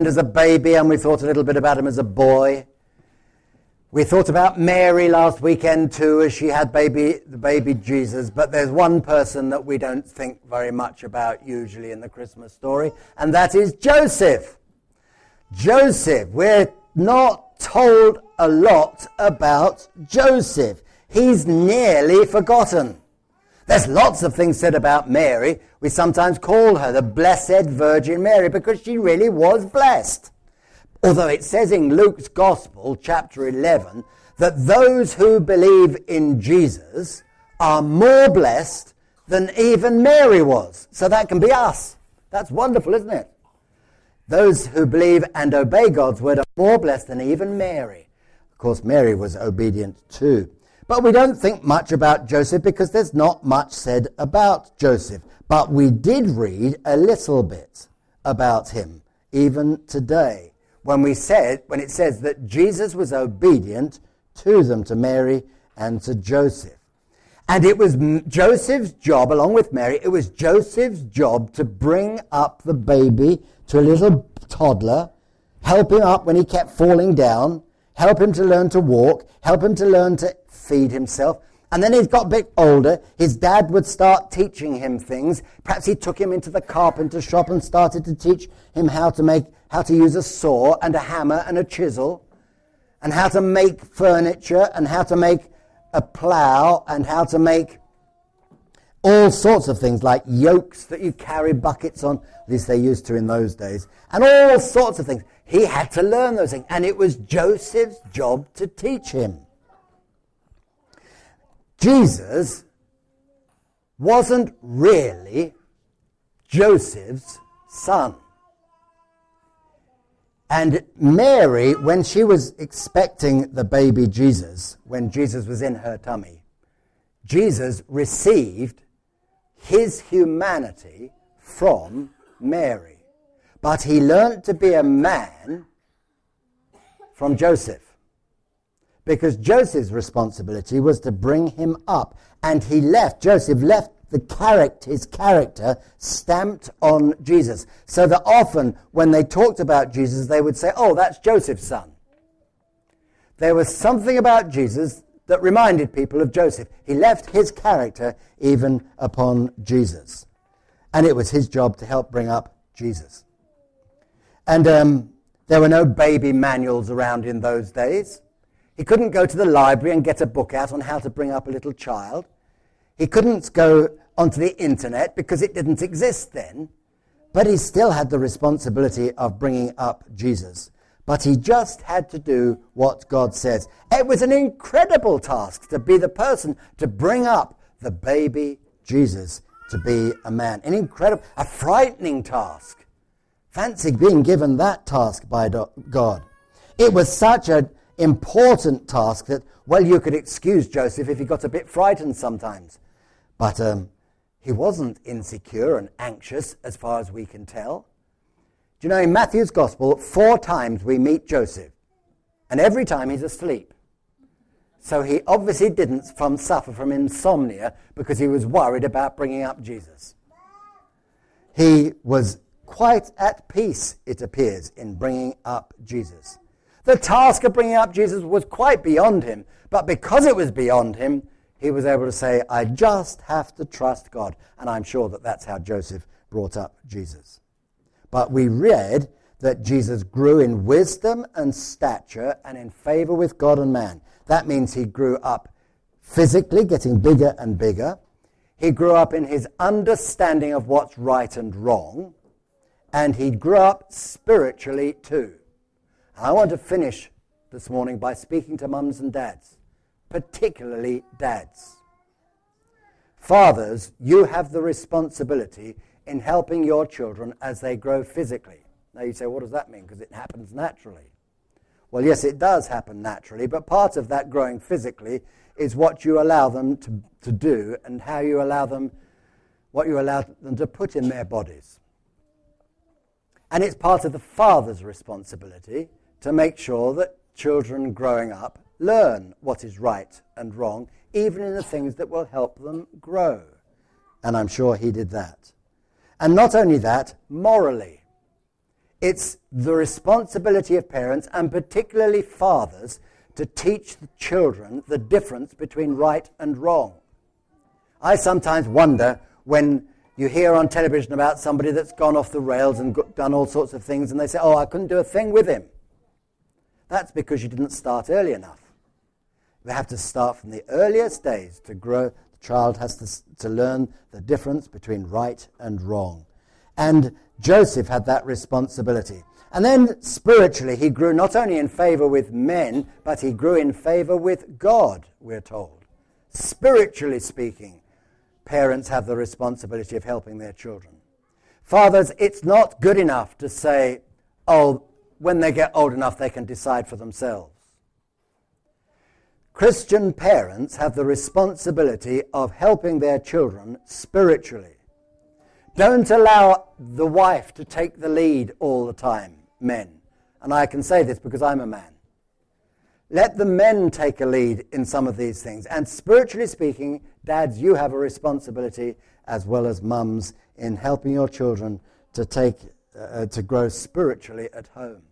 as a baby and we thought a little bit about him as a boy. We thought about Mary last weekend too as she had baby, the baby Jesus, but there's one person that we don't think very much about usually in the Christmas story, and that is Joseph. Joseph. We're not told a lot about Joseph. He's nearly forgotten. There's lots of things said about Mary. We sometimes call her the Blessed Virgin Mary because she really was blessed. Although it says in Luke's Gospel, chapter 11, that those who believe in Jesus are more blessed than even Mary was. So that can be us. That's wonderful, isn't it? Those who believe and obey God's word are more blessed than even Mary. Of course, Mary was obedient too. But we don't think much about Joseph because there's not much said about Joseph. But we did read a little bit about him, even today, when we said, when it says that Jesus was obedient to them, to Mary and to Joseph. And it was Joseph's job, along with Mary, it was Joseph's job to bring up the baby to a little toddler, help him up when he kept falling down, help him to learn to walk, help him to learn to feed himself. And then he got a bit older. His dad would start teaching him things. Perhaps he took him into the carpenter shop and started to teach him how to make, how to use a saw and a hammer and a chisel, and how to make furniture and how to make a plow and how to make all sorts of things like yokes that you carry buckets on. At least they used to in those days. And all sorts of things. He had to learn those things. And it was Joseph's job to teach him. Jesus wasn't really Joseph's son. And Mary, when she was expecting the baby Jesus, when Jesus was in her tummy, Jesus received his humanity from Mary. But he learned to be a man from Joseph because Joseph's responsibility was to bring him up. And he left, Joseph left the character, his character stamped on Jesus. So that often when they talked about Jesus, they would say, oh, that's Joseph's son. There was something about Jesus that reminded people of Joseph. He left his character even upon Jesus. And it was his job to help bring up Jesus. And um, there were no baby manuals around in those days. He couldn't go to the library and get a book out on how to bring up a little child. He couldn't go onto the internet because it didn't exist then. But he still had the responsibility of bringing up Jesus. But he just had to do what God says. It was an incredible task to be the person to bring up the baby Jesus to be a man. An incredible, a frightening task. Fancy being given that task by God. It was such a important task that, well, you could excuse Joseph if he got a bit frightened sometimes. But um, he wasn't insecure and anxious as far as we can tell. Do you know, in Matthew's Gospel, four times we meet Joseph, and every time he's asleep. So he obviously didn't from, suffer from insomnia because he was worried about bringing up Jesus. He was quite at peace, it appears, in bringing up Jesus. The task of bringing up Jesus was quite beyond him. But because it was beyond him, he was able to say, I just have to trust God. And I'm sure that that's how Joseph brought up Jesus. But we read that Jesus grew in wisdom and stature and in favor with God and man. That means he grew up physically, getting bigger and bigger. He grew up in his understanding of what's right and wrong. And he grew up spiritually too. I want to finish this morning by speaking to mums and dads, particularly dads. Fathers, you have the responsibility in helping your children as they grow physically. Now you say, what does that mean? Because it happens naturally. Well, yes, it does happen naturally, but part of that growing physically is what you allow them to, to do and how you allow them, what you allow them to put in their bodies. And it's part of the father's responsibility to make sure that children growing up learn what is right and wrong, even in the things that will help them grow. And I'm sure he did that. And not only that, morally. It's the responsibility of parents, and particularly fathers, to teach the children the difference between right and wrong. I sometimes wonder when you hear on television about somebody that's gone off the rails and done all sorts of things, and they say, Oh, I couldn't do a thing with him. That's because you didn't start early enough. We have to start from the earliest days to grow. The child has to, to learn the difference between right and wrong. And Joseph had that responsibility. And then spiritually, he grew not only in favor with men, but he grew in favor with God, we're told. Spiritually speaking, parents have the responsibility of helping their children. Fathers, it's not good enough to say, oh, when they get old enough, they can decide for themselves. Christian parents have the responsibility of helping their children spiritually. Don't allow the wife to take the lead all the time, men. And I can say this because I'm a man. Let the men take a lead in some of these things. And spiritually speaking, dads, you have a responsibility as well as mums in helping your children to take uh, to grow spiritually at home.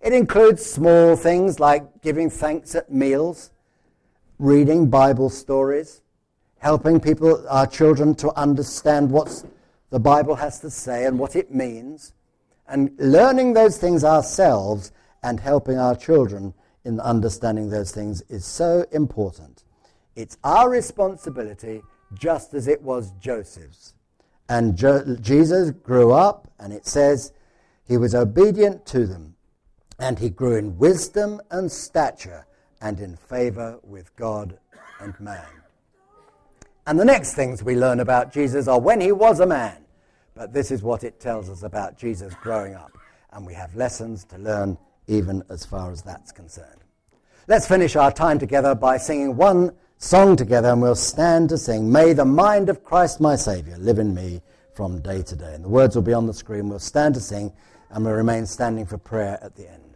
It includes small things like giving thanks at meals, reading Bible stories, helping people, our children, to understand what the Bible has to say and what it means, and learning those things ourselves and helping our children in understanding those things is so important. It's our responsibility just as it was Joseph's. And jo- Jesus grew up, and it says he was obedient to them, and he grew in wisdom and stature and in favor with God and man. And the next things we learn about Jesus are when he was a man. But this is what it tells us about Jesus growing up. And we have lessons to learn even as far as that's concerned. Let's finish our time together by singing one song together, and we'll stand to sing, May the mind of Christ my Saviour live in me from day to day. And the words will be on the screen. We'll stand to sing, and we'll remain standing for prayer at the end.